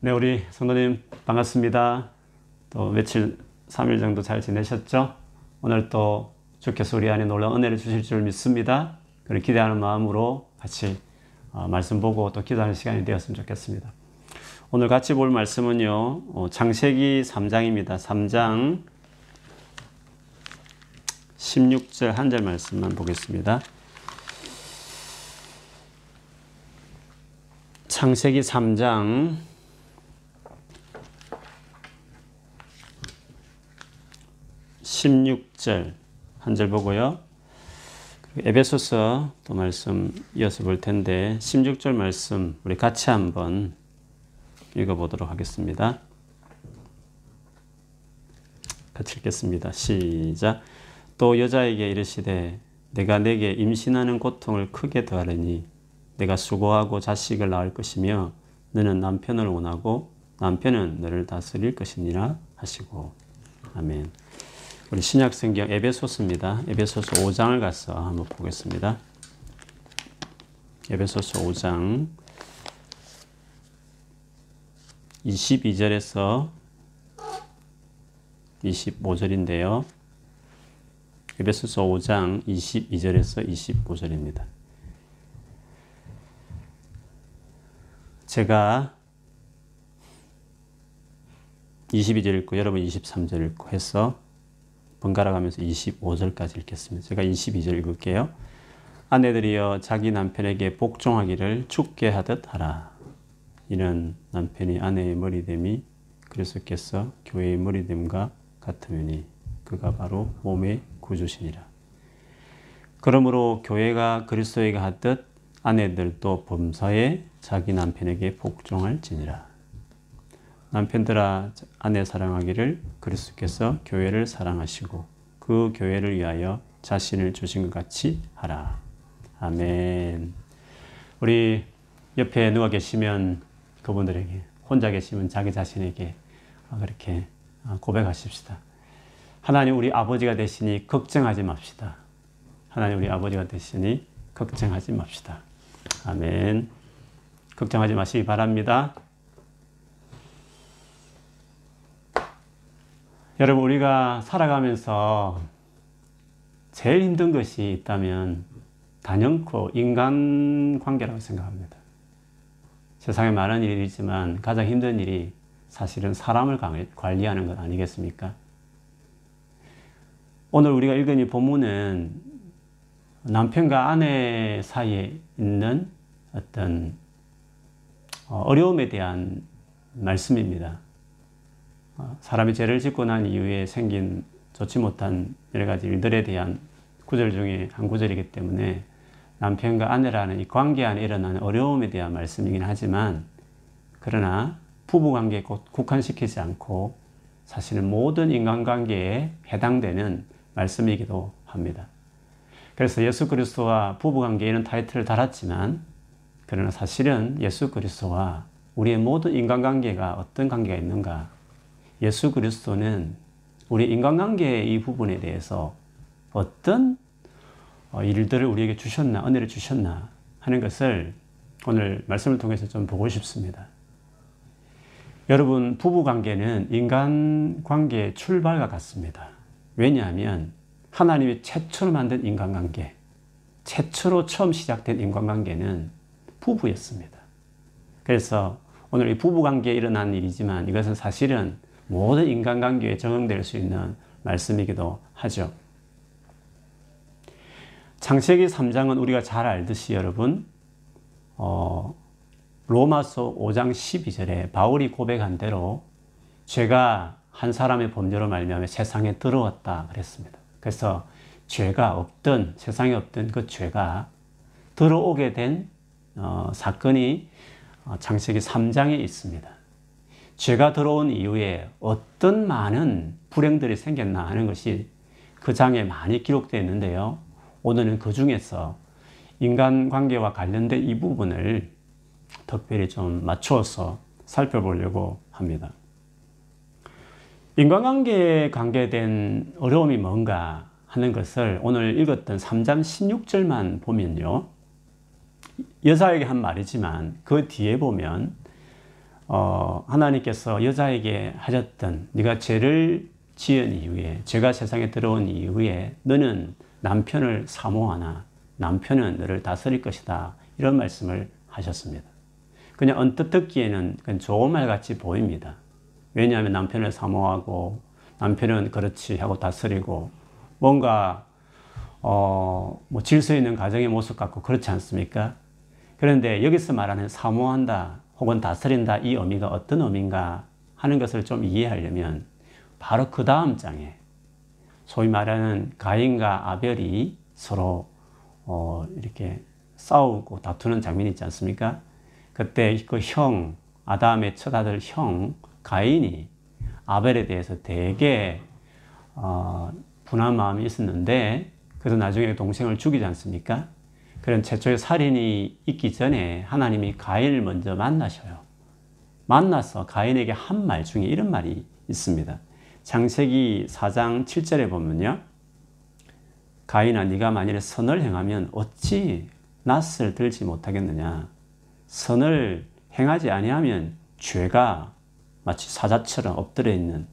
네, 우리 성도님 반갑습니다. 또 며칠, 3일 정도 잘 지내셨죠? 오늘 또 주께서 우리 안에 놀라운 은혜를 주실 줄 믿습니다. 그리고 기대하는 마음으로 같이 어, 말씀 보고 또 기도하는 시간이 되었으면 좋겠습니다. 오늘 같이 볼 말씀은요, 어, 창세기 3장입니다. 3장 16절 한 절 말씀만 보겠습니다. 창세기 3장 16절 한 절 보고요. 에베소서 또 말씀 이어서 볼 텐데 16절 말씀 우리 같이 한번 읽어보도록 하겠습니다. 같이 읽겠습니다. 시작. 또 여자에게 이르시되 내가 내게 임신하는 고통을 크게 더하리니 내가 수고하고 자식을 낳을 것이며 너는 남편을 원하고 남편은 너를 다스릴 것이니라 하시고 아멘. 우리 신약 성경 에베소서입니다. 에베소서 5장을 가서 한번 보겠습니다. 에베소서 5장 22절에서 25절인데요. 에베소서 5장 22절에서 25절입니다. 제가 22절 읽고 여러분 23절 읽고 해서 번갈아 가면서 25절까지 읽겠습니다. 제가 22절 읽을게요. 아내들이여 자기 남편에게 복종하기를 죽게 하듯 하라. 이는 남편이 아내의 머리됨이 그리스도께서 교회의 머리됨과 같으니 그가 바로 몸의 구주시니라. 그러므로 교회가 그리스도에게 하듯 아내들도 범사에 자기 남편에게 복종할지니라. 남편들아 아내 사랑하기를 그리스도께서 교회를 사랑하시고 그 교회를 위하여 자신을 주신 것 같이 하라. 아멘. 우리 옆에 누가 계시면 그분들에게 혼자 계시면 자기 자신에게 그렇게 고백하십시다. 하나님 우리 아버지가 되시니 걱정하지 맙시다. 하나님 우리 아버지가 되시니 걱정하지 맙시다. 아멘. 걱정하지 마시기 바랍니다. 여러분, 우리가 살아가면서 제일 힘든 것이 있다면 단연코 인간 관계라고 생각합니다. 세상에 많은 일이 있지만 가장 힘든 일이 사실은 사람을 관리하는 것 아니겠습니까? 오늘 우리가 읽은 이 본문은 남편과 아내 사이에 있는 어떤 어, 어려움에 대한 말씀입니다. 어, 사람이 죄를 짓고 난 이후에 생긴 좋지 못한 여러 가지 일들에 대한 구절 중에 한 구절이기 때문에 남편과 아내라는 이 관계 안에 일어나는 어려움에 대한 말씀이긴 하지만 그러나 부부 관계에 국한시키지 않고 사실은 모든 인간관계에 해당되는 말씀이기도 합니다. 그래서 예수 그리스도와 부부 관계에 는 타이틀을 달았지만 그러나 사실은 예수 그리스도와 우리의 모든 인간관계가 어떤 관계가 있는가 예수 그리스도는 우리 인간관계의 이 부분에 대해서 어떤 어, 일들을 우리에게 주셨나, 은혜를 주셨나 하는 것을 오늘 말씀을 통해서 좀 보고 싶습니다. 여러분, 부부 관계는 인간 관계의 출발과 같습니다. 왜냐하면 하나님이 최초로 만든 인간관계, 최초로 처음 시작된 인간관계는 부부였습니다. 그래서 오늘 이 부부관계에 일어난 일이지만 이것은 사실은 모든 인간관계에 적용될 수 있는 말씀이기도 하죠. 창세기 3장은 우리가 잘 알듯이 여러분, 어, 로마서 5장 12절에 바울이 고백한 대로 죄가 한 사람의 범죄로 말미암아 세상에 들어왔다 그랬습니다. 그래서 죄가 없던 세상에 없던 그 죄가 들어오게 된 어, 사건이 어, 창세기 3장에 있습니다. 죄가 들어온 이후에 어떤 많은 불행들이 생겼나 하는 것이 그 장에 많이 기록되어 있는데요. 오늘은 그 중에서 인간관계와 관련된 이 부분을 특별히 좀 맞추어서 살펴보려고 합니다. 인간관계에 관계된 어려움이 뭔가 하는 것을 오늘 읽었던 3장 16절만 보면요. 여자에게 한 말이지만 그 뒤에 보면 어, 하나님께서 여자에게 하셨던 네가 죄를 지은 이후에 죄가 세상에 들어온 이후에 너는 남편을 사모하나 남편은 너를 다스릴 것이다 이런 말씀을 하셨습니다. 그냥 언뜻 듣기에는 그냥 좋은 말 같이 보입니다. 왜냐하면 남편을 사모하고 남편은 그렇지 하고 다스리고 뭔가 어, 뭐 질서 있는 가정의 모습 같고 그렇지 않습니까? 그런데 여기서 말하는 사모한다 혹은 다스린다 이 의미가 어떤 의미인가 하는 것을 좀 이해하려면 바로 그 다음 장에 소위 말하는 가인과 아벨이 서로 어, 이렇게 싸우고 다투는 장면이 있지 않습니까? 그때 그 형, 아담의 첫 아들 형 가인이 아벨에 대해서 되게 어, 분한 마음이 있었는데 그래서 나중에 동생을 죽이지 않습니까? 그런 최초의 살인이 있기 전에 하나님이 가인을 먼저 만나셔요. 만나서 가인에게 한 말 중에 이런 말이 있습니다. 창세기 4장 7절에 보면요. 가인아 네가 만일에 선을 행하면 어찌 낯을 들지 못하겠느냐. 선을 행하지 아니하면 죄가 마치 사자처럼 엎드려 있는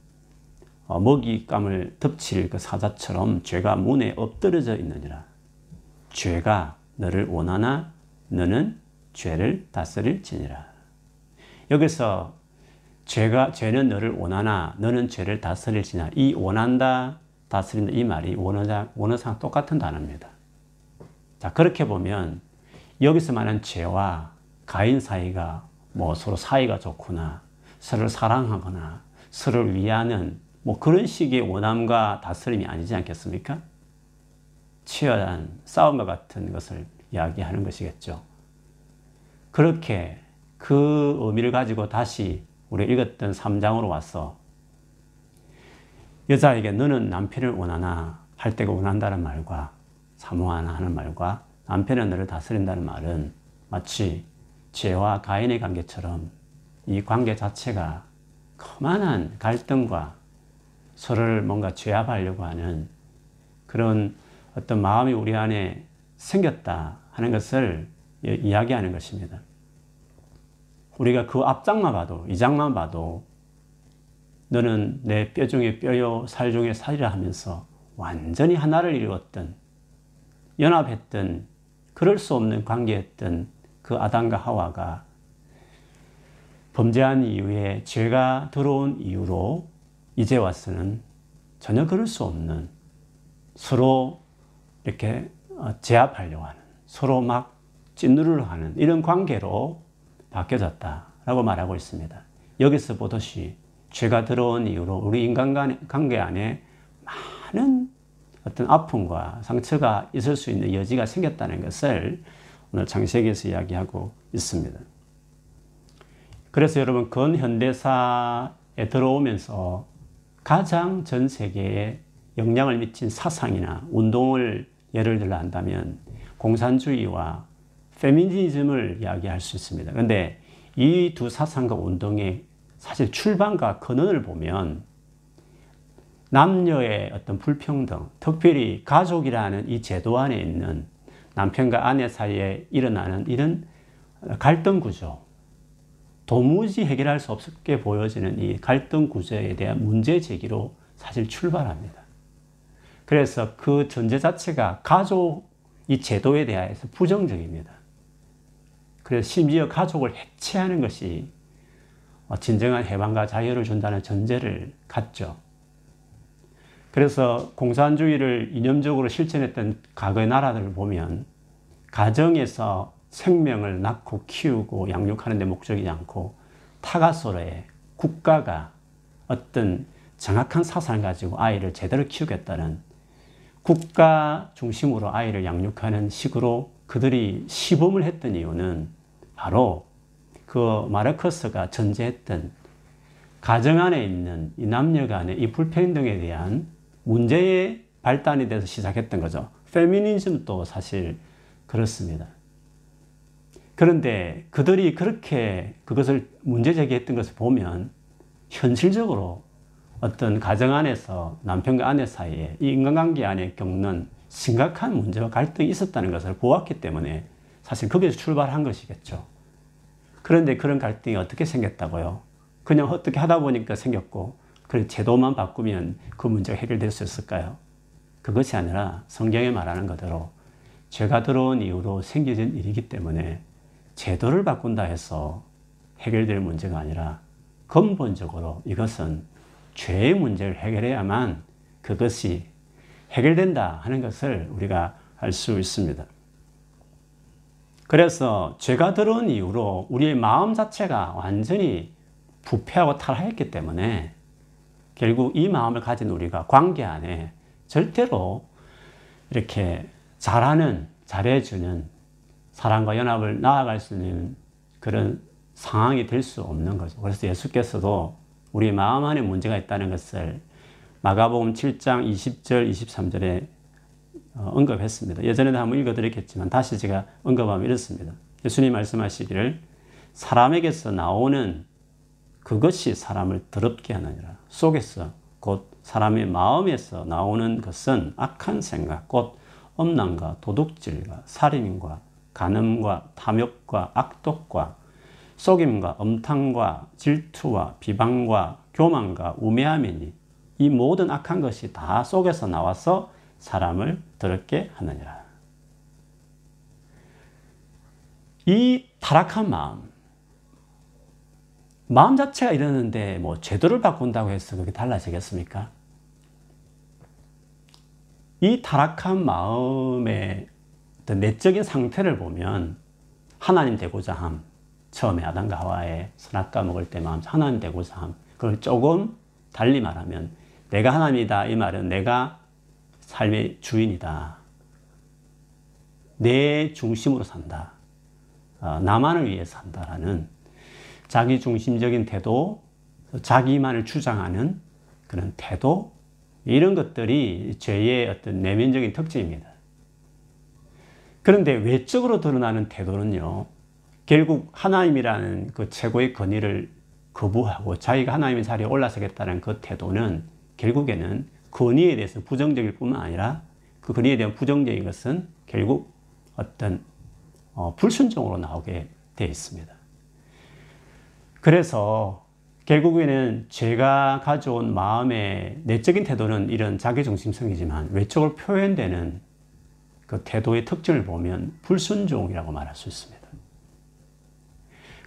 어, 먹이감을 덮칠 그 사자처럼 죄가 문에 엎드려져 있느니라. 죄가 너를 원하나 너는 죄를 다스릴지니라. 여기서 죄가 죄는 너를 원하나 너는 죄를 다스릴지나 이 원한다 다스린다 이 말이 원어상 원어상 똑같은 단어입니다. 자 그렇게 보면 여기서 말하는 죄와 가인 사이가 뭐 서로 사이가 좋구나 서로를 사랑하거나 서로를 위하는 뭐 그런 식의 원함과 다스림이 아니지 않겠습니까? 치열한 싸움과 같은 것을 이야기하는 것이겠죠. 그렇게 그 의미를 가지고 다시 우리 읽었던 3장으로 와서 여자에게 너는 남편을 원하나 할 때가 원한다는 말과 사모하나 하는 말과 남편은 너를 다스린다는 말은 마치 죄와 가인의 관계처럼 이 관계 자체가 거만한 갈등과 서로를 뭔가 죄압하려고 하는 그런 어떤 마음이 우리 안에 생겼다 하는 것을 이야기하는 것입니다. 우리가 그 앞장만 봐도, 이 장만 봐도 너는 내 뼈 중에 뼈요, 살 중에 살이라 하면서 완전히 하나를 이루었던, 연합했던, 그럴 수 없는 관계였던 그 아담과 하와가 범죄한 이후에 죄가 들어온 이후로 이제 와서는 전혀 그럴 수 없는 서로 이렇게 어, 제압하려고 하는 서로 막 찐누르려 하는 이런 관계로 바뀌어졌다라고 말하고 있습니다. 여기서 보듯이 죄가 들어온 이후로 우리 인간 관계 안에 많은 어떤 아픔과 상처가 있을 수 있는 여지가 생겼다는 것을 오늘 창세기에서 이야기하고 있습니다. 그래서 여러분 근현대사에 들어오면서 가장 전 세계에 영향을 미친 사상이나 운동을 예를 들어 한다면 공산주의와 페미니즘을 이야기할 수 있습니다. 그런데 이 두 사상과 운동의 사실 출발과 근원을 보면 남녀의 어떤 불평등, 특별히 가족이라는 이 제도 안에 있는 남편과 아내 사이에 일어나는 이런 갈등 구조, 도무지 해결할 수 없게 보여지는 이 갈등 구조에 대한 문제 제기로 사실 출발합니다. 그래서 그 전제 자체가 가족 이 제도에 대해서 부정적입니다. 그래서 심지어 가족을 해체하는 것이 진정한 해방과 자유를 준다는 전제를 갖죠. 그래서 공산주의를 이념적으로 실천했던 과거의 나라들을 보면 가정에서 생명을 낳고 키우고 양육하는 데 목적이지 않고 타가소로의 국가가 어떤 정확한 사상을 가지고 아이를 제대로 키우겠다는 국가 중심으로 아이를 양육하는 식으로 그들이 시범을 했던 이유는 바로 그 마르크스가 전제했던 가정 안에 있는 이 남녀 간의 이 불평등에 대한 문제의 발단이 돼서 시작했던 거죠. 페미니즘도 사실 그렇습니다. 그런데 그들이 그렇게 그것을 문제 제기했던 것을 보면 현실적으로 어떤 가정 안에서 남편과 아내 사이에 이 인간관계 안에 겪는 심각한 문제와 갈등이 있었다는 것을 보았기 때문에 사실 거기서 출발한 것이겠죠. 그런데 그런 갈등이 어떻게 생겼다고요? 그냥 어떻게 하다 보니까 생겼고, 그 제도만 바꾸면 그 문제가 해결될 수 있을까요? 그것이 아니라 성경에 말하는 그대로 죄가 들어온 이후로 생겨진 일이기 때문에 제도를 바꾼다 해서 해결될 문제가 아니라 근본적으로 이것은 죄의 문제를 해결해야만 그것이 해결된다 하는 것을 우리가 알 수 있습니다. 그래서 죄가 들어온 이후로 우리의 마음 자체가 완전히 부패하고 타락했기 때문에 결국 이 마음을 가진 우리가 관계 안에 절대로 이렇게 잘하는, 잘해주는 사랑과 연합을 나아갈 수 있는 그런 상황이 될 수 없는 거죠. 그래서 예수께서도 우리 마음 안에 문제가 있다는 것을 마가복음 7장 20절, 23절에 어, 언급했습니다. 예전에도 한번 읽어드렸겠지만 다시 제가 언급하면 이렇습니다. 예수님 말씀하시기를 사람에게서 나오는 그것이 사람을 더럽게 하느니라. 속에서 곧 사람의 마음에서 나오는 것은 악한 생각, 곧 엄난과 도둑질과 살인과 간음과 탐욕과 악독과 속임과 엄탕과 질투와 비방과 교만과 우매함이니 이 모든 악한 것이 다 속에서 나와서 사람을 더럽게 하느니라. 이 타락한 마음, 마음 자체가 이러는데 뭐 제도를 바꾼다고 해서 그게 달라지겠습니까? 이 타락한 마음의 내적인 상태를 보면 하나님 되고자 함, 처음에 아담과 하와의 선악과 먹을 때 마음 하나님 되고자 함, 그걸 조금 달리 말하면 내가 하나님이다 이 말은 내가 삶의 주인이다. 내 중심으로 산다. 어, 나만을 위해 산다라는 자기 중심적인 태도, 자기만을 주장하는 그런 태도, 이런 것들이 죄의 어떤 내면적인 특징입니다. 그런데 외적으로 드러나는 태도는요, 결국 하나님이라는 그 최고의 권위를 거부하고 자기가 하나님의 자리에 올라서겠다는 그 태도는 결국에는 권위에 대해서 부정적일 뿐만 아니라 그 권위에 대한 부정적인 것은 결국 어떤 어, 불순종으로 나오게 되어 있습니다. 그래서 결국에는 제가 가져온 마음의 내적인 태도는 이런 자기중심성이지만 외적으로 표현되는 그 태도의 특징을 보면 불순종이라고 말할 수 있습니다.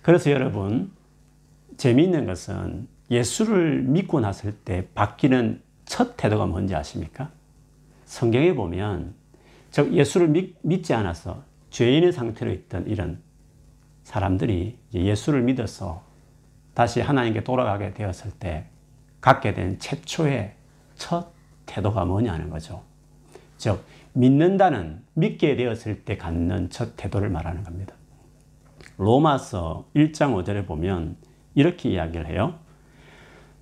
그래서 여러분, 재미있는 것은 예수를 믿고 났을 때 바뀌는 첫 태도가 뭔지 아십니까? 성경에 보면 즉 예수를 믿, 지 않아서 죄인의 상태로 있던 이런 사람들이 예수를 믿어서 다시 하나님께 돌아가게 되었을 때 갖게 된 최초의 첫 태도가 뭐냐는 거죠. 즉 믿는다는 믿게 되었을 때 갖는 첫 태도를 말하는 겁니다. 로마서 1장 5절에 보면 이렇게 이야기를 해요.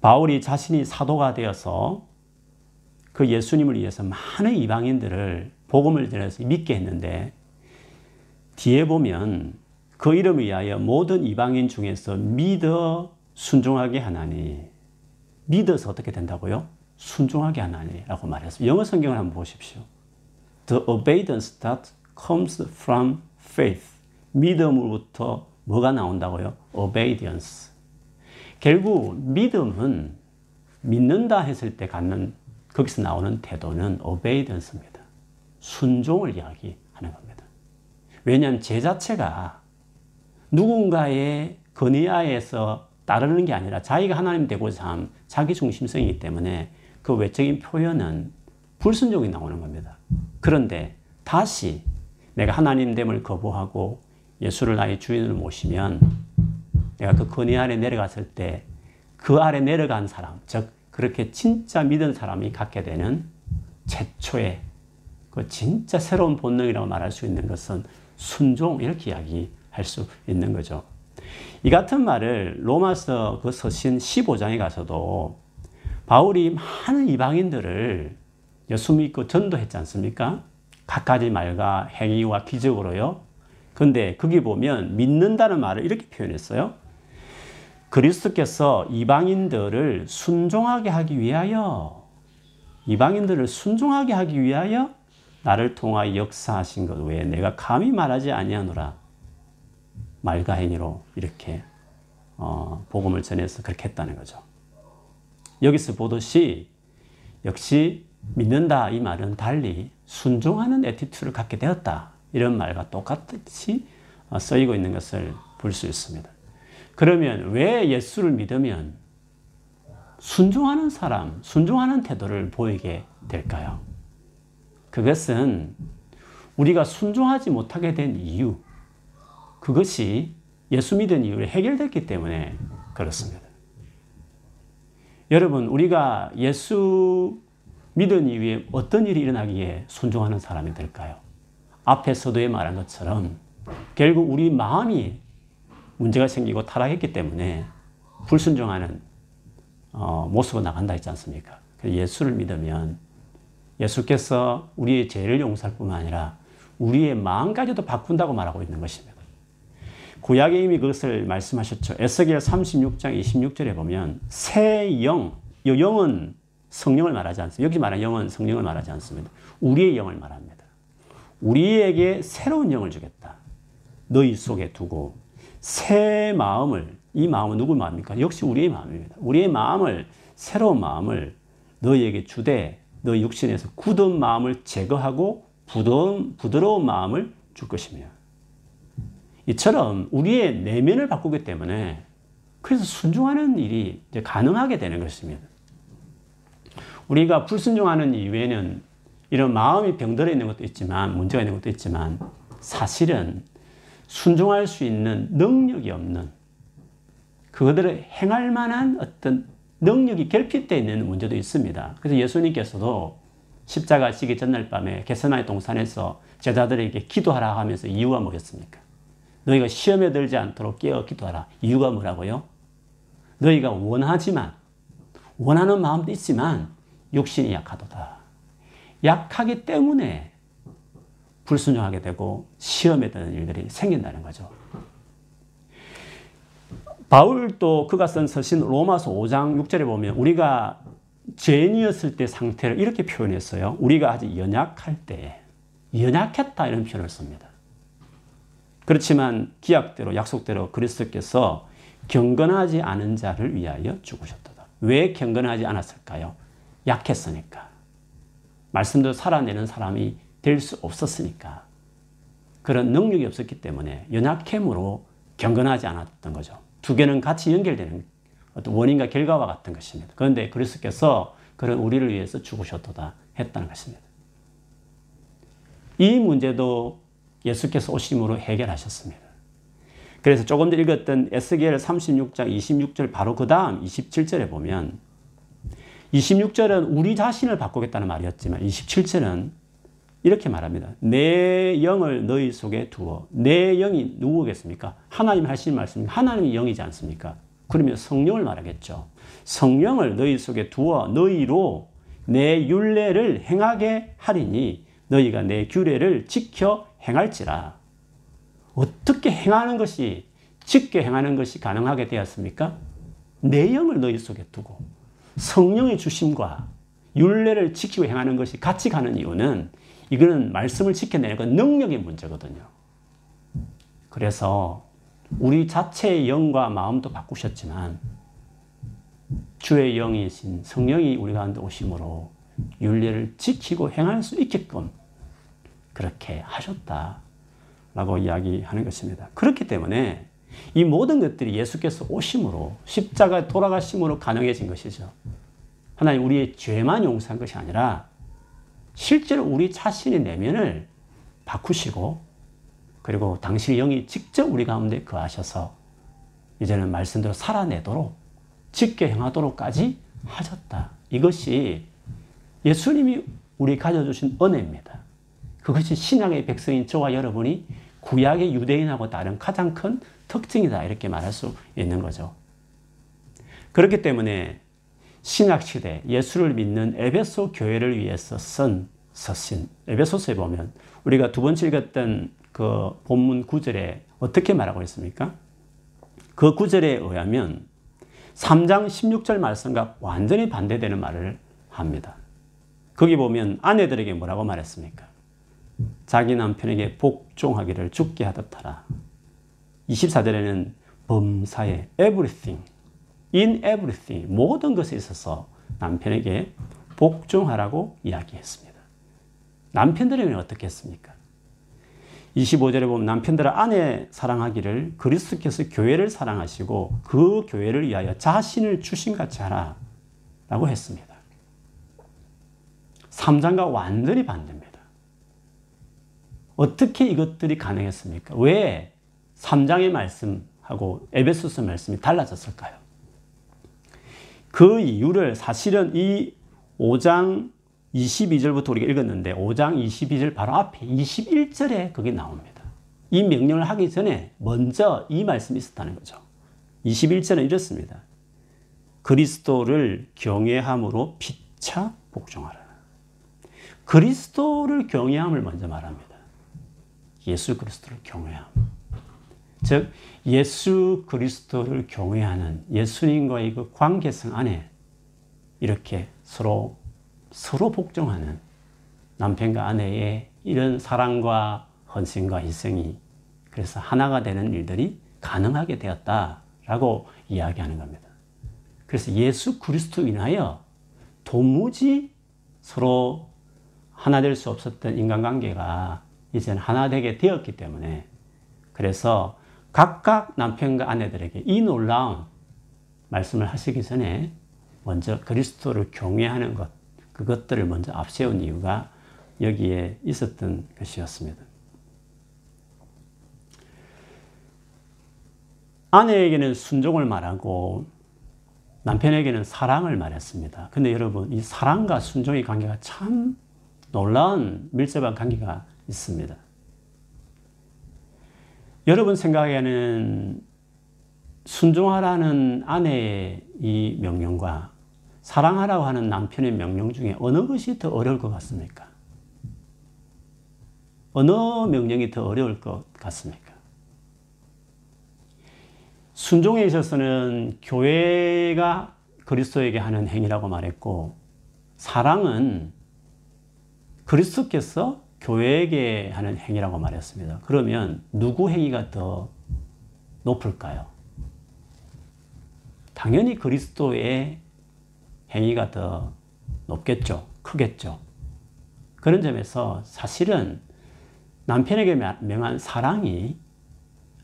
바울이 자신이 사도가 되어서 그 예수님을 위해서 많은 이방인들을 복음을 전해서 믿게 했는데 뒤에 보면 그 이름을 위하여 모든 이방인 중에서 믿어 순종하게 하나니 믿어서 어떻게 된다고요? 순종하게 하나니라고 말했습니다. 영어 성경을 한번 보십시오. The obedience that comes from faith. 믿음으로부터 뭐가 나온다고요? obedience. 결국 믿음은 믿는다 했을 때 갖는 거기서 나오는 태도는 obedience입니다. 순종을 이야기하는 겁니다. 왜냐하면 제 자체가 누군가의 건의하에서 따르는 게 아니라 자기가 하나님 되고자 함, 자기 중심성이기 때문에 그 외적인 표현은 불순종이 나오는 겁니다. 그런데 다시 내가 하나님 됨을 거부하고 예수를 나의 주인으로 모시면 내가 그 건의 아래 내려갔을 때 그 아래 내려간 사람, 즉 그렇게 진짜 믿은 사람이 갖게 되는 최초의 그 진짜 새로운 본능이라고 말할 수 있는 것은 순종 이렇게 이야기할 수 있는 거죠. 이 같은 말을 로마서 그 서신 15장에 가서도 바울이 많은 이방인들을 예수 믿고 전도했지 않습니까? 각가지 말과 행위와 기적으로요. 근데 거기 보면 믿는다는 말을 이렇게 표현했어요. 그리스도께서 이방인들을 순종하게 하기 위하여 이방인들을 순종하게 하기 위하여 나를 통하여 역사하신 것 외에 내가 감히 말하지 아니하노라. 말과 행위로 이렇게 어, 복음을 전해서 그렇게 했다는 거죠. 여기서 보듯이 역시 믿는다 이 말은 달리 순종하는 attitude를 갖게 되었다 이런 말과 똑같이 어, 쓰이고 있는 것을 볼 수 있습니다. 그러면 왜 예수를 믿으면 순종하는 사람, 순종하는 태도를 보이게 될까요? 그것은 우리가 순종하지 못하게 된 이유, 그것이 예수 믿은 이유로 해결됐기 때문에 그렇습니다. 여러분, 우리가 예수 믿은 이후에 어떤 일이 일어나기에 순종하는 사람이 될까요? 앞에 서도에 말한 것처럼 결국 우리 마음이 문제가 생기고 타락했기 때문에 불순종하는 어, 모습으로 나간다 했지 않습니까? 예수를 믿으면 예수께서 우리의 죄를 용서할 뿐만 아니라 우리의 마음까지도 바꾼다고 말하고 있는 것입니다. 구약에 이미 그것을 말씀하셨죠. 에스겔 36장 26절에 보면 새 영, 이 영은 성령을 말하지 않습니다. 여기 말하는 영은 성령을 말하지 않습니다. 우리의 영을 말합니다. 우리에게 새로운 영을 주겠다. 너희 속에 두고 새 마음을 이 마음은 누구 마음입니까? 역시 우리의 마음입니다. 우리의 마음을 새로운 마음을 너희에게 주되 너 육신에서 굳은 마음을 제거하고 부드러운, 부드러운 마음을 줄 것이며 이처럼 우리의 내면을 바꾸기 때문에 그래서 순종하는 일이 가능하게 되는 것입니다. 우리가 불순종하는 이유에는 이런 마음이 병들어 있는 것도 있지만 문제가 있는 것도 있지만 사실은 순종할 수 있는 능력이 없는 그들을 행할 만한 어떤 능력이 결핍되어 있는 문제도 있습니다. 그래서 예수님께서도 십자가 지기 전날 밤에 게세마의 동산에서 제자들에게 기도하라 하면서 이유가 뭐겠습니까? 너희가 시험에 들지 않도록 깨어 기도하라. 이유가 뭐라고요? 너희가 원하지만 원하는 마음도 있지만 육신이 약하도다. 약하기 때문에 불순종하게 되고 시험에 드는 일들이 생긴다는 거죠. 바울도 그가 쓴 서신 로마서 5장 6절에 보면 우리가 죄인이었을 때 상태를 이렇게 표현했어요. 우리가 아직 연약할 때 연약했다 이런 표현을 씁니다. 그렇지만 기약대로 약속대로 그리스도께서 경건하지 않은 자를 위하여 죽으셨다. 왜 경건하지 않았을까요? 약했으니까. 말씀도 살아내는 사람이 될 수 없었으니까. 그런 능력이 없었기 때문에 연약함으로 경건하지 않았던 거죠. 두 개는 같이 연결되는 어떤 원인과 결과와 같은 것입니다. 그런데 그리스도께서 그런 우리를 위해서 죽으셨도다 했다는 것입니다. 이 문제도 예수께서 오심으로 해결하셨습니다. 그래서 조금 전 읽었던 에스겔 36장 26절 바로 그 다음 27절에 보면 26절은 우리 자신을 바꾸겠다는 말이었지만 27절은 이렇게 말합니다. 내 영을 너희 속에 두어. 내 영이 누구겠습니까? 하나님 하신 말씀, 하나님이 영이지 않습니까? 그러면 성령을 말하겠죠. 성령을 너희 속에 두어 너희로 내 율례를 행하게 하리니 너희가 내 규례를 지켜 행할지라. 어떻게 행하는 것이 지켜 행하는 것이 가능하게 되었습니까? 내 영을 너희 속에 두고 성령의 주심과 율례를 지키고 행하는 것이 같이 가는 이유는 이거는 말씀을 지켜내는 건 능력의 문제거든요. 그래서 우리 자체의 영과 마음도 바꾸셨지만 주의 영이신 성령이 우리 가운데 오심으로 윤리를 지키고 행할 수 있게끔 그렇게 하셨다라고 이야기하는 것입니다. 그렇기 때문에 이 모든 것들이 예수께서 오심으로 십자가 돌아가심으로 가능해진 것이죠. 하나님 우리의 죄만 용서한 것이 아니라 실제로 우리 자신의 내면을 바꾸시고 그리고 당신의 영이 직접 우리 가운데 거하셔서 이제는 말씀대로 살아내도록 직계 행하도록까지 하셨다. 이것이 예수님이 우리 가져주신 은혜입니다. 그것이 신약의 백성인 저와 여러분이 구약의 유대인하고 다른 가장 큰 특징이다. 이렇게 말할 수 있는 거죠. 그렇기 때문에 신학시대 예수를 믿는 에베소 교회를 위해서 쓴 서신 에베소서에 보면 우리가 두 번째 읽었던 그 본문 구절에 어떻게 말하고 있습니까? 그 구절에 의하면 3장 16절 말씀과 완전히 반대되는 말을 합니다. 거기 보면 아내들에게 뭐라고 말했습니까? 자기 남편에게 복종하기를 죽게 하듯 하라. 24절에는 범사에 everything, in everything, 모든 것에 있어서 남편에게 복종하라고 이야기했습니다. 남편들에게 어떻게 했습니까? 25절에 보면 남편들은 아내 사랑하기를 그리스도께서 교회를 사랑하시고 그 교회를 위하여 자신을 주신같이 하라 라고 했습니다. 3장과 완전히 반대입니다. 어떻게 이것들이 가능했습니까? 왜 3장의 말씀하고 에베소서 말씀이 달라졌을까요? 그 이유를 사실은 이 5장 22절부터 우리가 읽었는데 5장 22절 바로 앞에 21절에 그게 나옵니다. 이 명령을 하기 전에 먼저 이 말씀이 있었다는 거죠. 21절은 이렇습니다. 그리스도를 경외함으로 피차 복종하라. 그리스도를 경외함을 먼저 말합니다. 예수 그리스도를 경외함. 즉 예수 그리스도를 경외하는 예수님과의 그 관계성 안에 이렇게 서로 서로 복종하는 남편과 아내의 이런 사랑과 헌신과 희생이 그래서 하나가 되는 일들이 가능하게 되었다라고 이야기하는 겁니다. 그래서 예수 그리스도 인하여 도무지 서로 하나 될 수 없었던 인간관계가 이제는 하나 되게 되었기 때문에 그래서 각각 남편과 아내들에게 이 놀라운 말씀을 하시기 전에 먼저 그리스도를 경외하는 것, 그것들을 먼저 앞세운 이유가 여기에 있었던 것이었습니다. 아내에게는 순종을 말하고 남편에게는 사랑을 말했습니다. 근데 여러분, 이 사랑과 순종의 관계가 참 놀라운 밀접한 관계가 있습니다. 여러분 생각에는 순종하라는 아내의 이 명령과 사랑하라고 하는 남편의 명령 중에 어느 것이 더 어려울 것 같습니까? 어느 명령이 더 어려울 것 같습니까? 순종에 있어서는 교회가 그리스도에게 하는 행위라고 말했고, 사랑은 그리스도께서 교회에게 하는 행위라고 말했습니다. 그러면 누구 행위가 더 높을까요? 당연히 그리스도의 행위가 더 높겠죠. 크겠죠. 그런 점에서 사실은 남편에게 명한 사랑이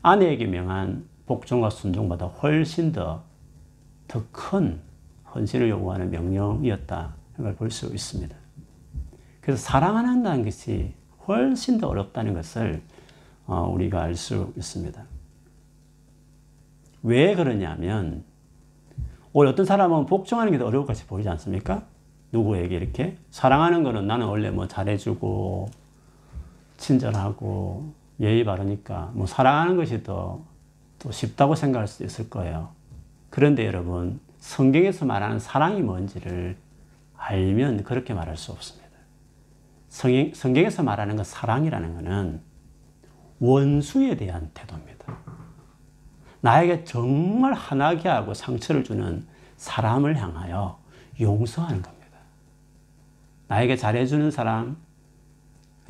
아내에게 명한 복종과 순종보다 훨씬 더 더 큰 헌신을 요구하는 명령이었다 걸 볼 수 있습니다. 그래서 사랑한다는 것이 훨씬 더 어렵다는 것을 어, 우리가 알 수 있습니다. 왜 그러냐면 오히려 어떤 사람은 복종하는 게 더 어려울 것이 보이지 않습니까? 누구에게 이렇게 사랑하는 거는 나는 원래 뭐 잘해주고 친절하고 예의 바르니까 뭐 사랑하는 것이 더, 더 쉽다고 생각할 수도 있을 거예요. 그런데 여러분 성경에서 말하는 사랑이 뭔지를 알면 그렇게 말할 수 없습니다. 성경, 성경 에서 말하는 그 사랑이라는 것은 원수에 대한 태도입니다. 나에게 정말 화나게 하고 상처를 주는 사람을 향하여 용서하는 겁니다. 나에게 잘해주는 사람,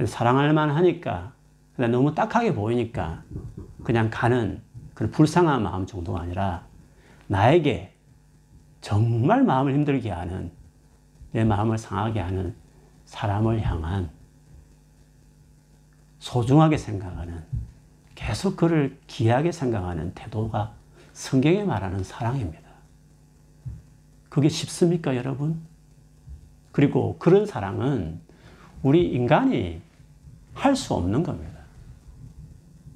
사랑할 만하니까, 너무 딱하게 보이니까 그냥 가는 그런 불쌍한 마음 정도가 아니라 나에게 정말 마음을 힘들게 하는 내 마음을 상하게 하는 사람을 향한 소중하게 생각하는 계속 그를 귀하게 생각하는 태도가 성경에 말하는 사랑입니다. 그게 쉽습니까, 여러분? 그리고 그런 사랑은 우리 인간이 할 수 없는 겁니다.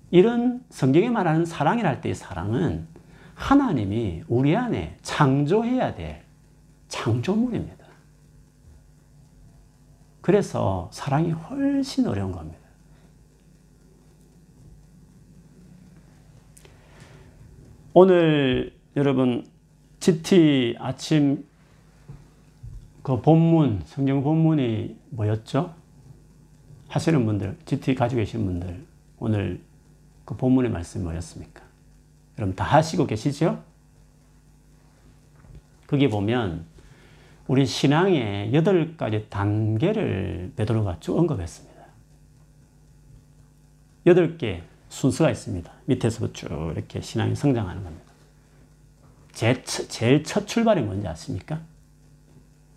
이런 성경에 말하는 사랑이랄 때의 사랑은 하나님이 우리 안에 창조해야 될 창조물입니다. 그래서 사랑이 훨씬 어려운 겁니다. 오늘 여러분 GT 아침 그 본문 성경 본문이 뭐였죠? 하시는 분들 GT 가지고 계신 분들 오늘 그 본문의 말씀이 뭐였습니까? 여러분 다 하시고 계시죠? 거기 보면 우리 신앙의 여덟 가지 단계를 베드로가 쭉 언급했습니다. 여덟 개 순서가 있습니다. 밑에서부터 쭉 이렇게 신앙이 성장하는 겁니다. 제, 제일 첫 출발이 뭔지 아십니까?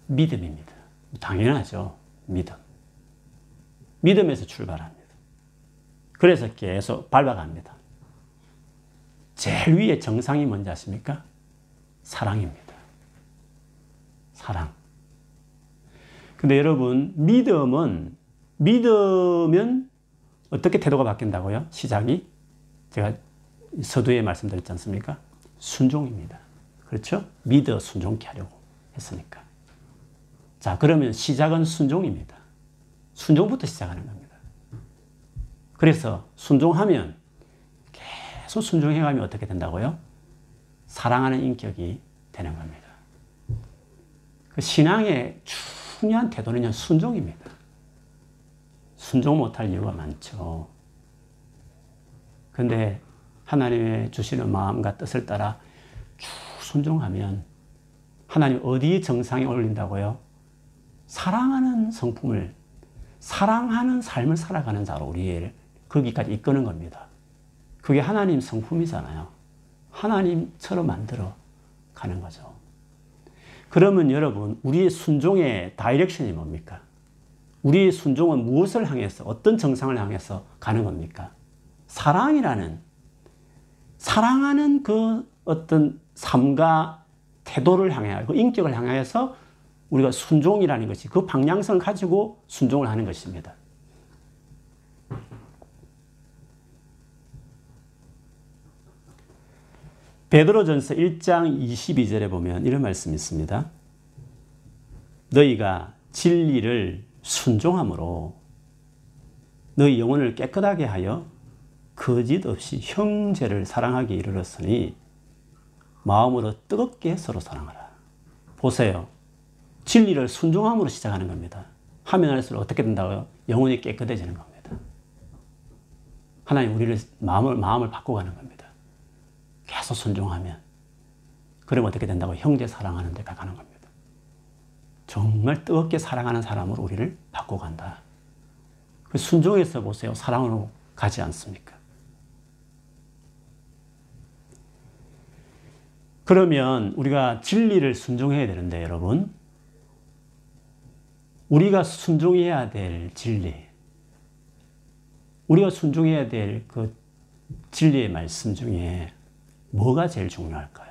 믿음입니다. 당연하죠. 믿음. 믿음에서 출발합니다. 그래서 계속 밟아갑니다. 제일 위에 정상이 뭔지 아십니까? 사랑입니다. 사랑. 근데 여러분, 믿음은, 믿으면 어떻게 태도가 바뀐다고요? 시작이? 제가 서두에 말씀드렸지 않습니까? 순종입니다. 그렇죠? 믿어 순종케 하려고 했으니까. 자, 그러면 시작은 순종입니다. 순종부터 시작하는 겁니다. 그래서 순종하면 계속 순종해가면 어떻게 된다고요? 사랑하는 인격이 되는 겁니다. 그 신앙의 중요한 태도는 순종입니다. 순종 못할 이유가 많죠. 근데 하나님의 주시는 마음과 뜻을 따라 쭉 순종하면 하나님 어디 정상에 올린다고요? 사랑하는 성품을, 사랑하는 삶을 살아가는 자로 우리를 거기까지 이끄는 겁니다. 그게 하나님 성품이잖아요. 하나님처럼 만들어 가는 거죠. 그러면 여러분, 우리의 순종의 direction이 뭡니까? 우리의 순종은 무엇을 향해서, 어떤 정상을 향해서 가는 겁니까? 사랑이라는, 사랑하는 그 어떤 삶과 태도를 향해, 그 인격을 향해서 우리가 순종이라는 것이 그 방향성을 가지고 순종을 하는 것입니다. 베드로전서 1장 22절에 보면 이런 말씀이 있습니다. 너희가 진리를 순종함으로 너희 영혼을 깨끗하게 하여 거짓 없이 형제를 사랑하기 이르렀으니 마음으로 뜨겁게 서로 사랑하라. 보세요. 진리를 순종함으로 시작하는 겁니다. 하면 할수록 어떻게 된다고요? 영혼이 깨끗해지는 겁니다. 하나님 우리를 마음을 마음을 바꿔가는 겁니다. 계속 순종하면 그럼 어떻게 된다고 형제 사랑하는 데 가는 겁니다. 정말 뜨겁게 사랑하는 사람으로 우리를 바꿔간다. 그 순종에서 보세요. 사랑으로 가지 않습니까? 그러면 우리가 진리를 순종해야 되는데 여러분 우리가 순종해야 될 진리 우리가 순종해야 될 그 진리의 말씀 중에 뭐가 제일 중요할까요?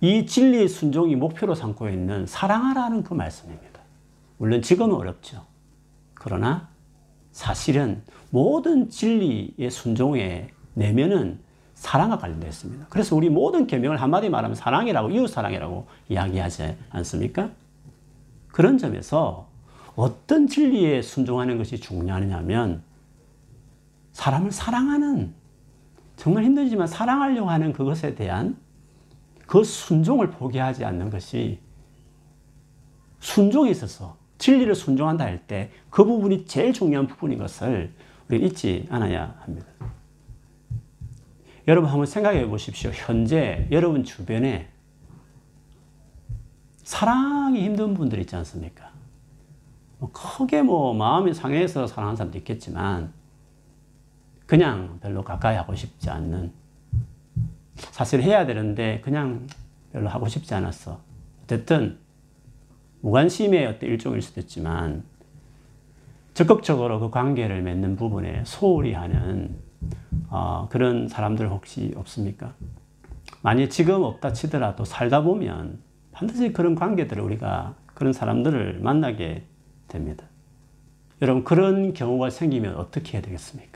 이 진리의 순종이 목표로 삼고 있는 사랑하라는 그 말씀입니다. 물론 지금은 어렵죠. 그러나 사실은 모든 진리의 순종의 내면은 사랑과 관련되어 있습니다. 그래서 우리 모든 계명을 한마디 말하면 사랑이라고 이웃 사랑이라고 이야기하지 않습니까? 그런 점에서 어떤 진리에 순종하는 것이 중요하냐면 사람을 사랑하는 정말 힘들지만 사랑하려고 하는 그것에 대한 그 순종을 포기하지 않는 것이 순종에 있어서 진리를 순종한다 할 때 그 부분이 제일 중요한 부분인 것을 우리 잊지 않아야 합니다. 여러분 한번 생각해 보십시오. 현재 여러분 주변에 사랑이 힘든 분들 있지 않습니까? 뭐 크게 뭐 마음이 상해서 사랑하는 사람도 있겠지만 그냥 별로 가까이 하고 싶지 않는 사실 해야 되는데 그냥 별로 하고 싶지 않았어. 어쨌든 무관심의 어떤 일종일 수도 있지만 적극적으로 그 관계를 맺는 부분에 소홀히 하는 어, 그런 사람들 혹시 없습니까? 만약 지금 없다 치더라도 살다 보면 반드시 그런 관계들을 우리가 그런 사람들을 만나게 됩니다. 여러분 그런 경우가 생기면 어떻게 해야 되겠습니까?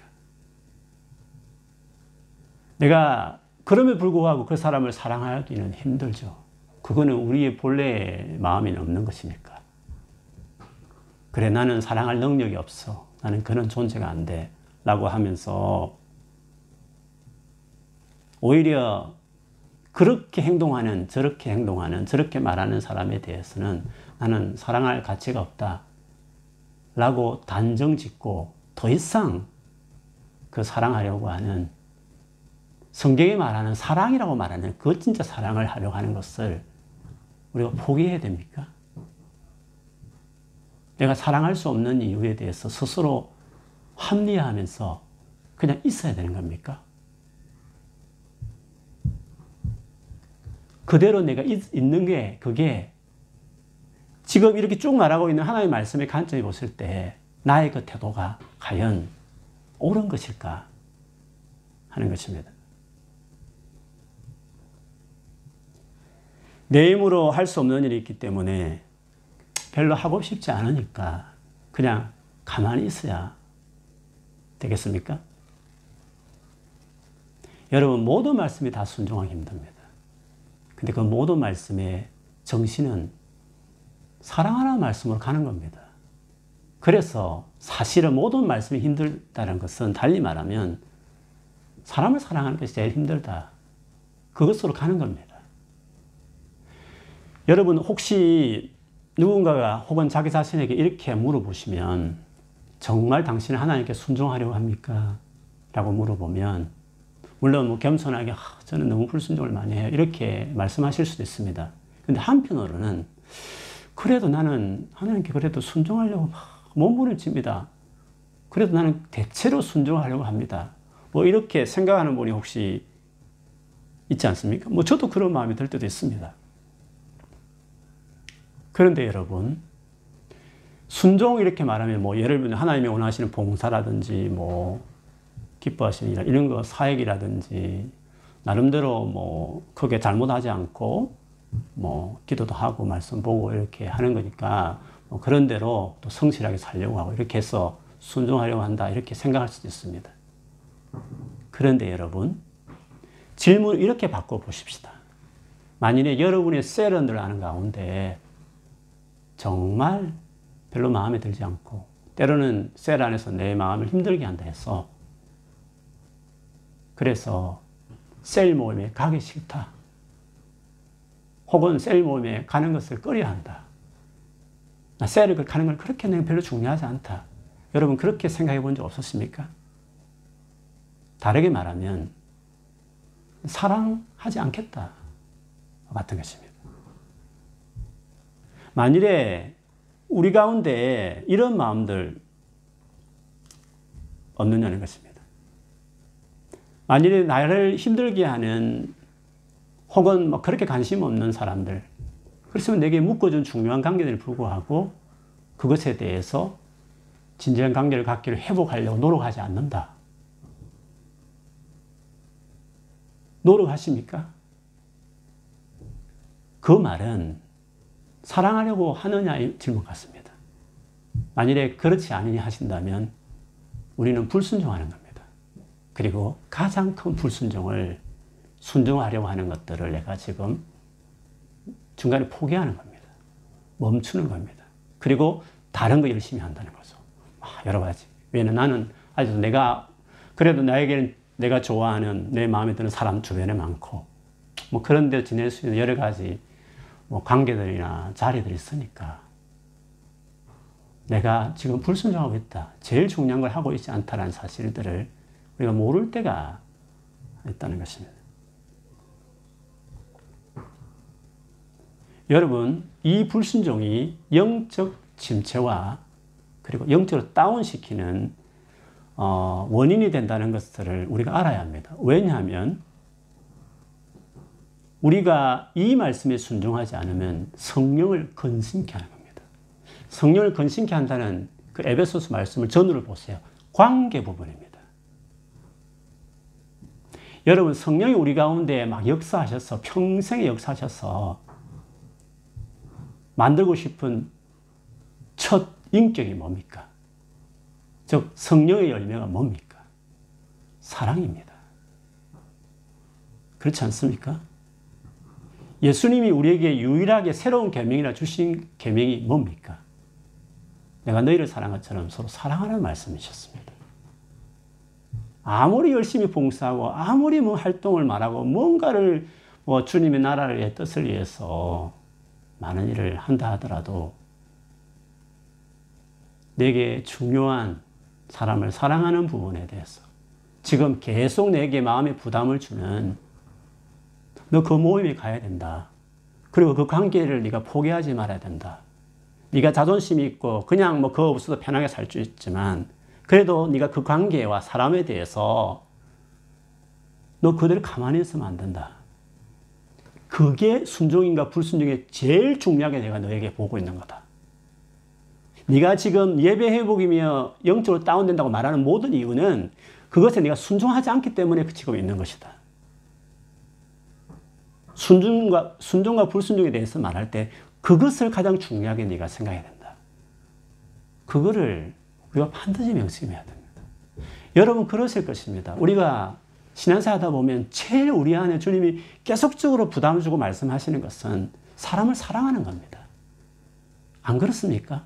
내가 그럼에 불구하고 그 사람을 사랑하기는 힘들죠. 그거는 우리의 본래 마음에는 없는 것이니까. 그래, 나는 사랑할 능력이 없어. 나는 그런 존재가 안 돼. 라고 하면서 오히려 그렇게 행동하는, 저렇게 행동하는, 저렇게 말하는 사람에 대해서는 나는 사랑할 가치가 없다. 라고 단정 짓고 더 이상 그 사랑하려고 하는 성경이 말하는 사랑이라고 말하는 그 진짜 사랑을 하려고 하는 것을 우리가 포기해야 됩니까? 내가 사랑할 수 없는 이유에 대해서 스스로 합리화하면서 그냥 있어야 되는 겁니까? 그대로 내가 있, 는게 그게 지금 이렇게 쭉 말하고 있는 하나님의 말씀의 관점에 봤을 때 나의 그 태도가 과연 옳은 것일까 하는 것입니다. 내 힘으로 할 수 없는 일이 있기 때문에 별로 하고 싶지 않으니까 그냥 가만히 있어야 되겠습니까? 여러분, 모든 말씀이 다 순종하기 힘듭니다. 근데 그 모든 말씀의 정신은 사랑하는 말씀으로 가는 겁니다. 그래서 사실은 모든 말씀이 힘들다는 것은 달리 말하면 사람을 사랑하는 것이 제일 힘들다. 그것으로 가는 겁니다. 여러분, 혹시 누군가가 혹은 자기 자신에게 이렇게 물어보시면 정말 당신은 하나님께 순종하려고 합니까? 라고 물어보면 물론 뭐 겸손하게 아, 저는 너무 불순종을 많이 해요. 이렇게 말씀하실 수도 있습니다. 근데 한편으로는 그래도 나는 하나님께 그래도 순종하려고 몸부림 칩니다. 그래도 나는 대체로 순종하려고 합니다. 뭐 이렇게 생각하는 분이 혹시 있지 않습니까? 뭐 저도 그런 마음이 들 때도 있습니다. 그런데 여러분, 순종 이렇게 말하면 뭐 예를 들면 하나님이 원하시는 봉사라든지 뭐 기뻐하시는 일, 이런 거 사역이라든지 나름대로 뭐 크게 잘못하지 않고 뭐 기도도 하고 말씀 보고 이렇게 하는 거니까 뭐 그런 대로 또 성실하게 살려고 하고 이렇게 해서 순종하려고 한다 이렇게 생각할 수도 있습니다. 그런데 여러분 질문을 이렇게 바꿔 보십시다. 만일에 여러분의 세련들 하는 가운데 정말 별로 마음에 들지 않고 때로는 셀 안에서 내 마음을 힘들게 한다 해서 그래서 셀 모임에 가기 싫다. 혹은 셀 모임에 가는 것을 꺼려 한다. 나 셀을 가는 걸 그렇게 내가 별로 중요하지 않다. 여러분 그렇게 생각해 본 적 없었습니까? 다르게 말하면 사랑하지 않겠다. 같은 것입니다. 만일에 우리 가운데 이런 마음들 없느냐는 것입니다. 만일에 나를 힘들게 하는 혹은 뭐 그렇게 관심 없는 사람들, 그렇지만 내게 묶어준 중요한 관계들을 불구하고 그것에 대해서 진지한 관계를 갖기를 회복하려고 노력하지 않는다. 노력하십니까? 그 말은 사랑하려고 하느냐의 질문 같습니다. 만일에 그렇지 않으냐 하신다면 우리는 불순종하는 겁니다. 그리고 가장 큰 불순종을 순종하려고 하는 것들을 내가 지금 중간에 포기하는 겁니다. 멈추는 겁니다. 그리고 다른 거 열심히 한다는 거죠. 아, 여러 가지. 왜냐면 나는 아직도 내가, 그래도 나에게는 내가 좋아하는 내 마음에 드는 사람 주변에 많고, 뭐 그런 데 지낼 수 있는 여러 가지 뭐 관계들이나 자리들이 있으니까 내가 지금 불순종하고 있다. 제일 중요한 걸 하고 있지 않다는 사실들을 우리가 모를 때가 있다는 것입니다. 여러분, 이 불순종이 영적 침체와 그리고 영적으로 다운시키는 어, 원인이 된다는 것들을 우리가 알아야 합니다. 왜냐하면 우리가 이 말씀에 순종하지 않으면 성령을 건심케 하는 겁니다. 성령을 건심케 한다는 그 에베소스 말씀을 전후를 보세요. 관계 부분입니다. 여러분 성령이 우리 가운데 막 역사하셔서 평생에 역사하셔서 만들고 싶은 첫 인격이 뭡니까? 즉 성령의 열매가 뭡니까? 사랑입니다. 그렇지 않습니까? 예수님이 우리에게 유일하게 새로운 계명이라 주신 계명이 뭡니까? 내가 너희를 사랑한 것처럼 서로 사랑하는 말씀이셨습니다. 아무리 열심히 봉사하고 아무리 뭐 활동을 말하고 뭔가를 뭐 주님의 나라를 뜻을 위해서 많은 일을 한다 하더라도 내게 중요한 사람을 사랑하는 부분에 대해서 지금 계속 내게 마음의 부담을 주는 너 그 모임에 가야 된다. 그리고 그 관계를 네가 포기하지 말아야 된다. 네가 자존심이 있고 그냥 뭐 그거 없어도 편하게 살 수 있지만 그래도 네가 그 관계와 사람에 대해서 너 그대로 가만히 있으면 안 된다. 그게 순종인가 불순종이 제일 중요하게 내가 너에게 보고 있는 거다. 네가 지금 예배 회복이며 영적으로 다운된다고 말하는 모든 이유는 그것에 네가 순종하지 않기 때문에 그치고 있는 것이다. 순종과 순종과 불순종에 대해서 말할 때 그것을 가장 중요하게 네가 생각해야 된다. 그거를 우리가 반드시 명심해야 됩니다. 여러분 그러실 것입니다. 우리가 신앙사 하다 보면 제일 우리 안에 주님이 계속적으로 부담을 주고 말씀하시는 것은 사람을 사랑하는 겁니다. 안 그렇습니까?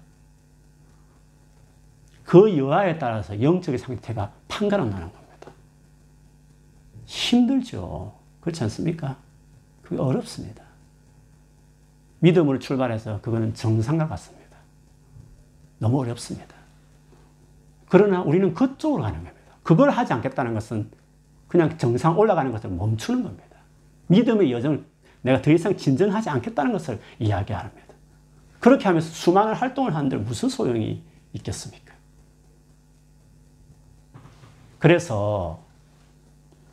그 여하에 따라서 영적인 상태가 판가름 나는 겁니다. 힘들죠. 그렇지 않습니까? 그게 어렵습니다. 믿음으로 출발해서 그거는 정상과 같습니다. 너무 어렵습니다. 그러나 우리는 그쪽으로 가는 겁니다. 그걸 하지 않겠다는 것은 그냥 정상 올라가는 것을 멈추는 겁니다. 믿음의 여정을 내가 더 이상 진전하지 않겠다는 것을 이야기합니다. 그렇게 하면서 수많은 활동을 하는데 무슨 소용이 있겠습니까? 그래서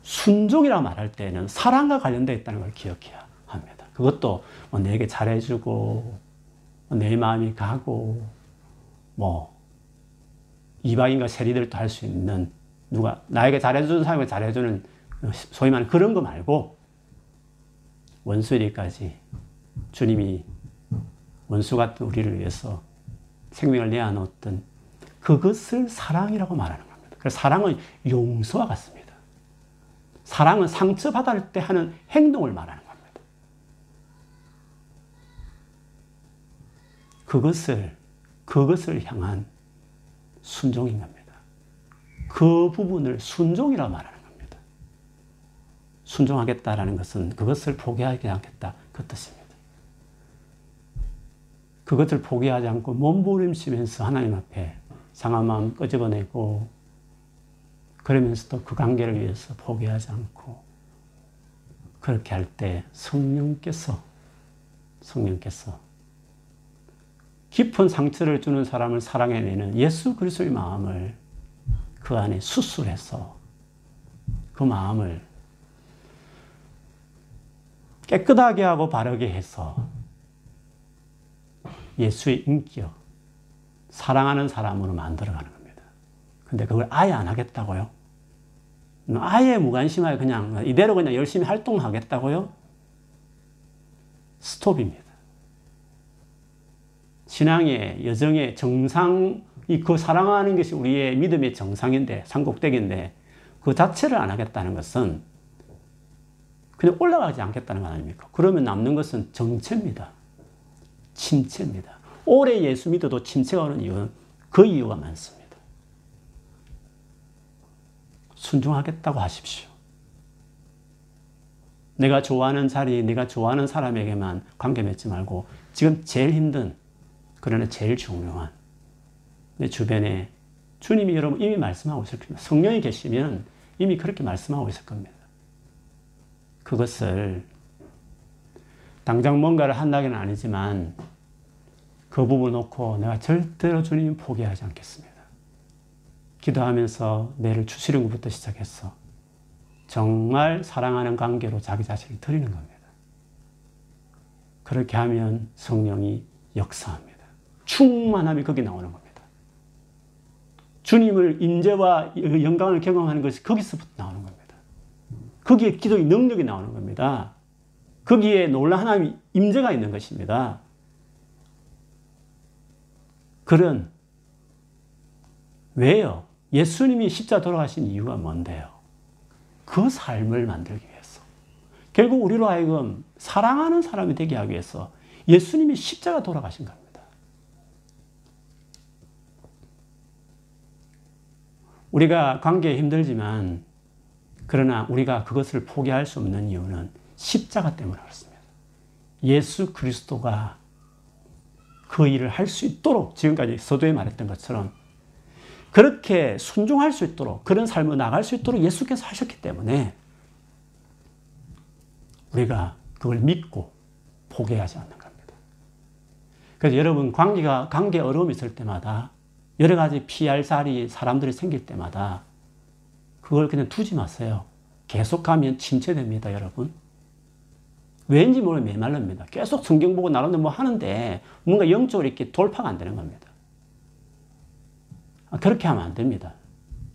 순종이라 말할 때는 사랑과 관련되어 있다는 걸 기억해야 합니다. 그것도 뭐 내게 잘해주고 뭐내 마음이 가고 뭐 이방인과 세리들도 할 수 있는 누가 나에게 잘해주는 사람에게 잘해주는 소위 말하는 그런 거 말고 원수에게까지 주님이 원수 같은 우리를 위해서 생명을 내어놓았던 그것을 사랑이라고 말하는 겁니다. 그래서 사랑은 용서와 같습니다. 사랑은 상처받을 때 하는 행동을 말하는 겁니다. 그것을, 그것을 향한 순종인 겁니다. 그 부분을 순종이라 말하는 겁니다. 순종하겠다라는 것은 그것을 포기하지 않겠다 그 뜻입니다. 그것을 포기하지 않고 몸부림치면서 하나님 앞에 상한 마음 끄집어내고 그러면서도 그 관계를 위해서 포기하지 않고 그렇게 할 때 성령께서 성령께서 깊은 상처를 주는 사람을 사랑해내는 예수 그리스도의 마음을 그 안에 수술해서 그 마음을 깨끗하게 하고 바르게 해서 예수의 인격, 사랑하는 사람으로 만들어가는 겁니다. 근데 그걸 아예 안 하겠다고요? 아예 무관심하게 그냥 이대로 그냥 열심히 활동하겠다고요? 스톱입니다. 신앙의 여정의 정상 이그 사랑하는 것이 우리의 믿음의 정상인데 산꼭대기인데 그 자체를 안 하겠다는 것은 그냥 올라가지 않겠다는 거 아닙니까? 그러면 남는 것은 정체입니다. 침체입니다. 오래 예수 믿어도 침체가 오는 이유는 그 이유가 많습니다. 순종하겠다고 하십시오. 내가 좋아하는 자리, 내가 좋아하는 사람에게만 관계 맺지 말고 지금 제일 힘든, 그러나 제일 중요한 내 주변에 주님이 여러분 이미 말씀하고 있을 겁니다. 성령이 계시면 이미 그렇게 말씀하고 있을 겁니다. 그것을 당장 뭔가를 한다기는 아니지만 그 부분 놓고 내가 절대로 주님 포기하지 않겠습니다. 기도하면서 내를 주시는 것부터 시작해서 정말 사랑하는 관계로 자기 자신을 드리는 겁니다. 그렇게 하면 성령이 역사합니다. 충만함이 거기 나오는 겁니다. 주님을 인재와 영광을 경험하는 것이 거기서부터 나오는 겁니다. 거기에 기도의 능력이 나오는 겁니다. 거기에 놀라 하나님의 임재가 있는 것입니다. 그런 왜요? 예수님이 십자 돌아가신 이유가 뭔데요? 그 삶을 만들기 위해서. 결국 우리로 하여금 사랑하는 사람이 되게 하기 위해서 예수님이 십자가 돌아가신 겁니다. 우리가 관계에 힘들지만 그러나 우리가 그것을 포기할 수 없는 이유는 십자가 때문에 그렇습니다. 예수 그리스도가 그 일을 할 수 있도록 지금까지 서두에 말했던 것처럼 그렇게 순종할 수 있도록 그런 삶을 나갈 수 있도록 예수께서 하셨기 때문에 우리가 그걸 믿고 포기하지 않는 겁니다. 그래서 여러분 관계가 관계 어려움이 있을 때마다 여러 가지 피할 자리 사람들이 생길 때마다 그걸 그냥 두지 마세요. 계속하면 침체됩니다, 여러분. 왠지 모르게 메말릅니다. 계속 성경 보고 나름대로 뭐 하는데 뭔가 영적으로 이렇게 돌파가 안 되는 겁니다. 아, 그렇게 하면 안 됩니다.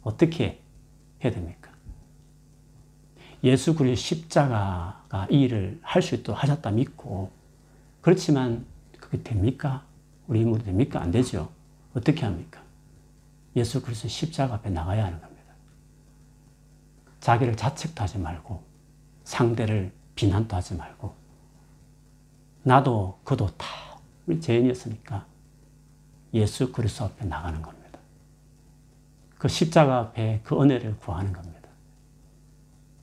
어떻게 해야 됩니까? 예수 그리스도 십자가가 이 일을 할 수 있도록 하셨다 믿고 그렇지만 그게 됩니까? 우리 인물이 됩니까? 안 되죠. 어떻게 합니까? 예수 그리스도 십자가 앞에 나가야 하는 겁니다. 자기를 자책도 하지 말고 상대를 비난도 하지 말고 나도 그도 다 우리 죄인이었으니까 예수 그리스도 앞에 나가는 겁니다. 그 십자가 앞에 그 은혜를 구하는 겁니다.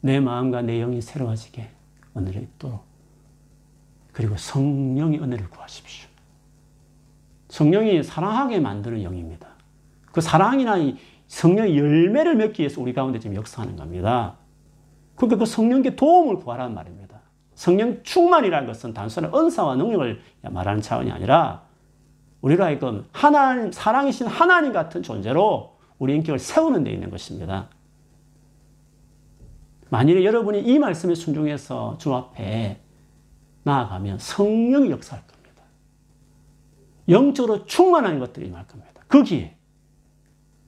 내 마음과 내 영이 새로워지게 은혜를 있도록 그리고 성령의 은혜를 구하십시오. 성령이 사랑하게 만드는 영입니다. 그 사랑이나 성령의 열매를 맺기 위해서 우리 가운데 지금 역사하는 겁니다. 그러니까 그 성령께 도움을 구하라는 말입니다. 성령 충만이라는 것은 단순한 은사와 능력을 말하는 차원이 아니라 우리로 하여금 하나님, 사랑이신 하나님 같은 존재로 우리 인격을 세우는 데 있는 것입니다. 만일에 여러분이 이 말씀에 순종해서 주 앞에 나아가면 성령이 역사할 겁니다. 영적으로 충만한 것들이 임할 겁니다. 거기에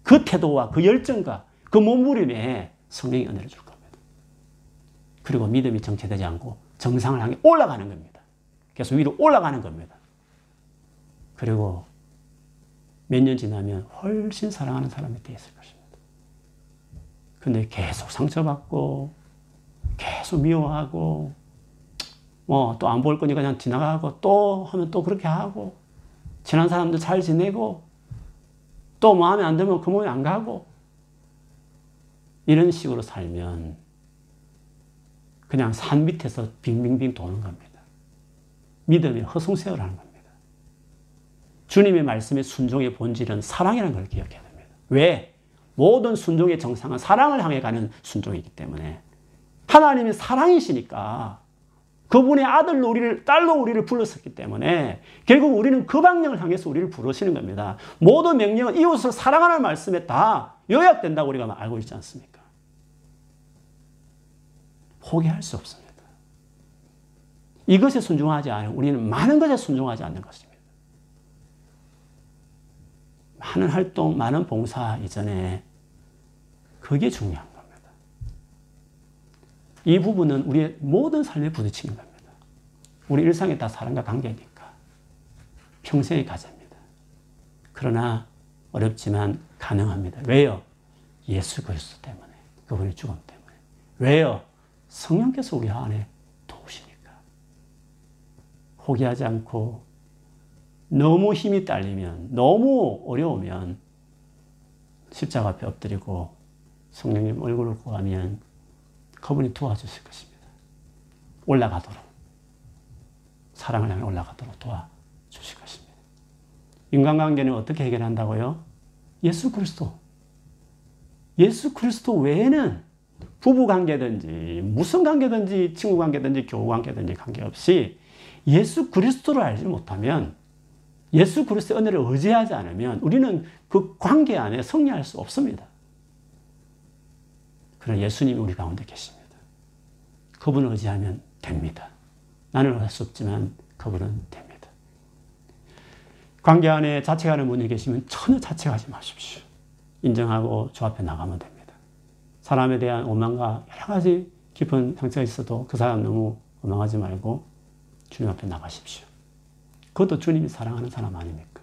그 태도와 그 열정과 그 몸부림에 성령이 은혜를 줄 겁니다. 그리고 믿음이 정체되지 않고 정상을 향해 올라가는 겁니다. 계속 위로 올라가는 겁니다. 그리고 몇 년 지나면 훨씬 사랑하는 사람이 되어 있을 것입니다. 근데 계속 상처받고, 계속 미워하고, 뭐, 또 안 볼 거니까 그냥 지나가고, 또 하면 또 그렇게 하고, 친한 사람들 잘 지내고, 또 마음에 안 들면 그 몸에 안 가고, 이런 식으로 살면 그냥 산 밑에서 빙빙빙 도는 겁니다. 믿음이 허송세월 하는 겁니다. 주님의 말씀의 순종의 본질은 사랑이라는 걸 기억해야 됩니다. 왜? 모든 순종의 정상은 사랑을 향해 가는 순종이기 때문에 하나님이 사랑이시니까 그분의 아들로 우리를 딸로 우리를 불렀었기 때문에 결국 우리는 그 방향을 향해서 우리를 부르시는 겁니다. 모든 명령은 이웃을 사랑하는 말씀에 다 요약된다고 우리가 알고 있지 않습니까? 포기할 수 없습니다. 이것에 순종하지 않으면 우리는 많은 것에 순종하지 않는 것입니다. 많은 활동, 많은 봉사 이전에 그게 중요한 겁니다. 이 부분은 우리의 모든 삶에 부딪히는 겁니다. 우리 일상에 다 사람과 관계니까. 평생의 과제입니다. 그러나 어렵지만 가능합니다. 왜요? 예수 그리스도 때문에. 그분의 죽음 때문에. 왜요? 성령께서 우리 안에 도우시니까. 포기하지 않고 너무 힘이 딸리면, 너무 어려우면 십자가 앞에 엎드리고 성령님 얼굴을 구하면 그분이 도와주실 것입니다. 올라가도록. 사랑을 향해 올라가도록 도와주실 것입니다. 인간관계는 어떻게 해결한다고요? 예수 그리스도. 예수 그리스도 외에는 부부 관계든지 무슨 관계든지 친구 관계든지 교우 관계든지 관계없이 예수 그리스도를 알지 못하면 예수 그리스도의 은혜를 의지하지 않으면 우리는 그 관계 안에 승리할 수 없습니다. 그러나 예수님이 우리 가운데 계십니다. 그분을 의지하면 됩니다. 나는 할 수 없지만 그분은 됩니다. 관계 안에 자책하는 분이 계시면 전혀 자책하지 마십시오. 인정하고 주 앞에 나가면 됩니다. 사람에 대한 오만과 여러 가지 깊은 상처가 있어도 그 사람 너무 원망하지 말고 주님 앞에 나가십시오. 그것도 주님이 사랑하는 사람 아닙니까?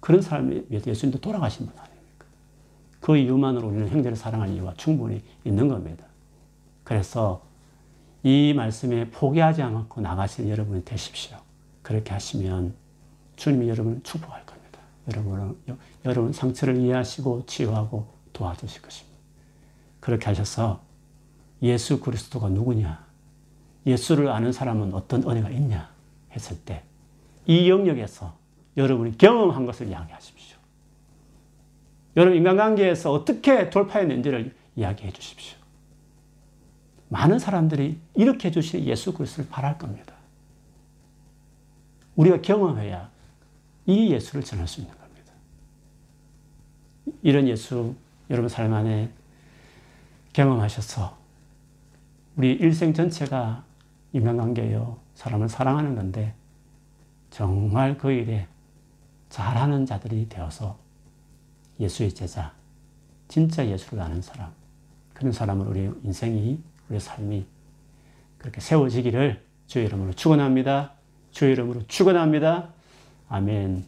그런 사람이 예수님도 돌아가신 분 아닙니까? 그 이유만으로 우리는 형제를 사랑할 이유가 충분히 있는 겁니다. 그래서 이 말씀에 포기하지 않고 나가시는 여러분이 되십시오. 그렇게 하시면 주님이 여러분을 축복할 겁니다. 여러분은, 여러분 상처를 이해하시고 치유하고 도와주실 것입니다. 그렇게 하셔서 예수 그리스도가 누구냐? 예수를 아는 사람은 어떤 은혜가 있냐? 했을 때 이 영역에서 여러분이 경험한 것을 이야기하십시오. 여러분 인간관계에서 어떻게 돌파했는지를 이야기해 주십시오. 많은 사람들이 이렇게 해주신 예수 그리스도를 바랄 겁니다. 우리가 경험해야 이 예수를 전할 수 있는 겁니다. 이런 예수 여러분 삶 안에 경험하셔서 우리 일생 전체가 인간관계요 사람을 사랑하는 건데 정말 그 일에 잘하는 자들이 되어서 예수의 제자, 진짜 예수를 아는 사람, 그런 사람을 우리 인생이, 우리 삶이 그렇게 세워지기를 주의 이름으로 축원합니다. 주의 이름으로 축원합니다. 아멘.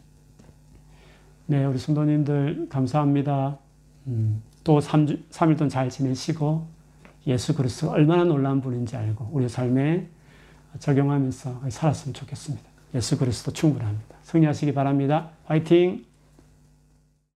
네, 우리 성도님들 감사합니다. 음, 또 3주, 3일 동안 잘 지내시고 예수 그리스도가 얼마나 놀라운 분인지 알고 우리 삶에 적용하면서 살았으면 좋겠습니다. 예수 그리스도 충분합니다. 승리하시기 바랍니다. 화이팅!